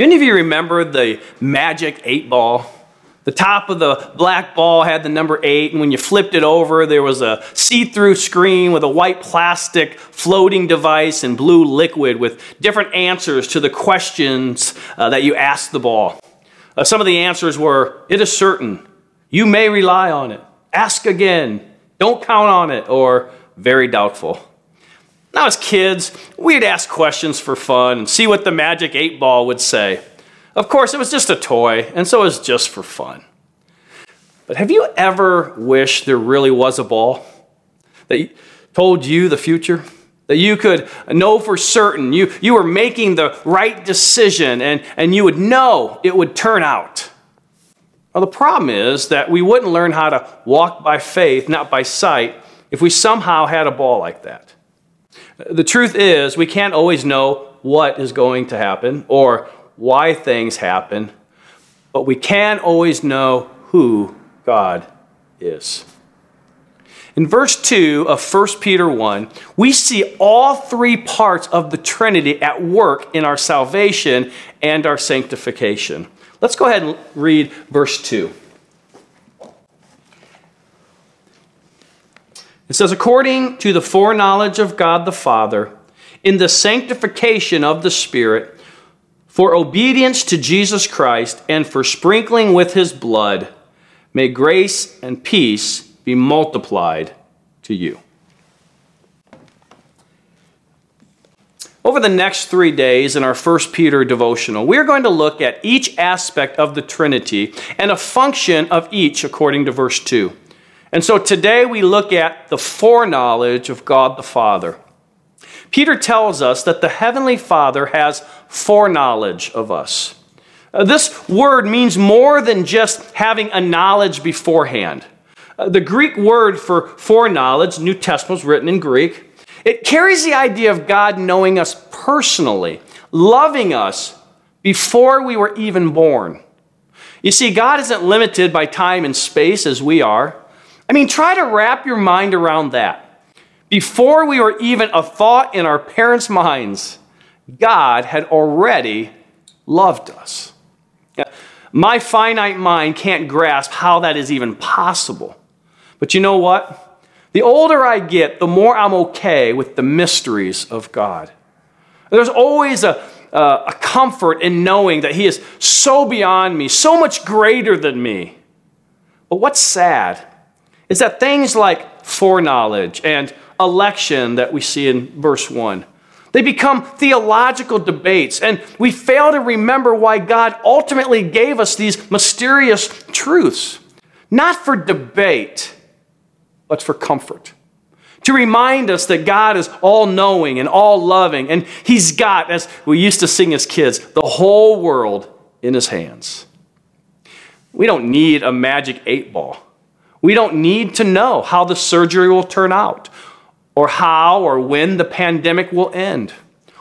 Do any of you remember the magic eight ball? The top of the black ball had the number eight, and when you flipped it over, there was a see through screen with a white plastic floating device and blue liquid with different answers to the questions uh, that you asked the ball. Uh, some of the answers were It is certain, you may rely on it, ask again, don't count on it, or very doubtful. Now, as kids, we'd ask questions for fun and see what the magic eight ball would say. Of course, it was just a toy, and so it was just for fun. But have you ever wished there really was a ball that told you the future? That you could know for certain you, you were making the right decision and, and you would know it would turn out. Well, the problem is that we wouldn't learn how to walk by faith, not by sight, if we somehow had a ball like that. The truth is, we can't always know what is going to happen or why things happen, but we can always know who God is. In verse 2 of 1 Peter 1, we see all three parts of the Trinity at work in our salvation and our sanctification. Let's go ahead and read verse 2. It says, according to the foreknowledge of God the Father, in the sanctification of the Spirit, for obedience to Jesus Christ, and for sprinkling with his blood, may grace and peace be multiplied to you. Over the next three days in our First Peter devotional, we're going to look at each aspect of the Trinity and a function of each according to verse 2. And so today we look at the foreknowledge of God the Father. Peter tells us that the Heavenly Father has foreknowledge of us. Uh, this word means more than just having a knowledge beforehand. Uh, the Greek word for foreknowledge, New Testament was written in Greek, it carries the idea of God knowing us personally, loving us before we were even born. You see, God isn't limited by time and space as we are. I mean, try to wrap your mind around that. Before we were even a thought in our parents' minds, God had already loved us. My finite mind can't grasp how that is even possible. But you know what? The older I get, the more I'm okay with the mysteries of God. There's always a, a, comfort in knowing that He is so beyond me, so much greater than me. But what's sad is that things like foreknowledge and election that we see in verse 1 they become theological debates, and we fail to remember why God ultimately gave us these mysterious truths. Not for debate, but for comfort. To remind us that God is all knowing and all loving, and He's got, as we used to sing as kids, the whole world in His hands. We don't need a magic eight ball. We don't need to know how the surgery will turn out, or how or when the pandemic will end,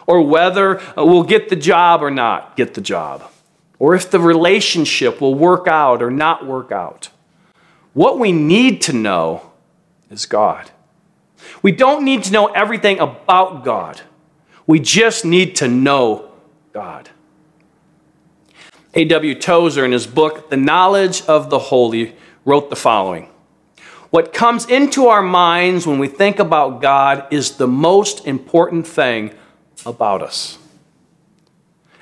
or whether uh, we'll get the job or not get the job, or if the relationship will work out or not work out. What we need to know is God. We don't need to know everything about God. We just need to know God. A.W. Tozer, in his book, The Knowledge of the Holy, wrote the following What comes into our minds when we think about God is the most important thing about us.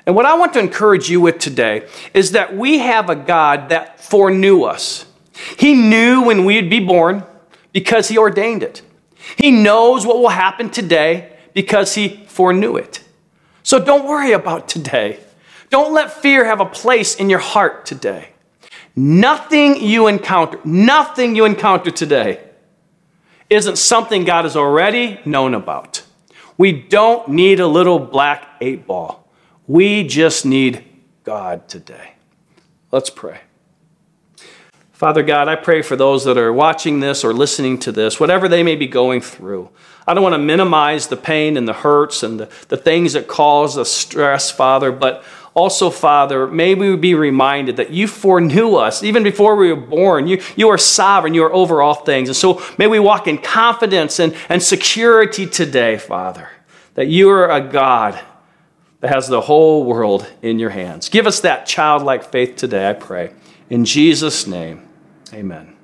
And what I want to encourage you with today is that we have a God that foreknew us. He knew when we'd be born because He ordained it. He knows what will happen today because He foreknew it. So don't worry about today. Don't let fear have a place in your heart today. Nothing you encounter, nothing you encounter today isn't something God has already known about. We don't need a little black eight ball. We just need God today. Let's pray. Father God, I pray for those that are watching this or listening to this, whatever they may be going through. I don't want to minimize the pain and the hurts and the, the things that cause the stress, Father, but also, Father, may we be reminded that you foreknew us even before we were born. You, you are sovereign, you are over all things. And so may we walk in confidence and, and security today, Father, that you are a God that has the whole world in your hands. Give us that childlike faith today, I pray. In Jesus' name, amen.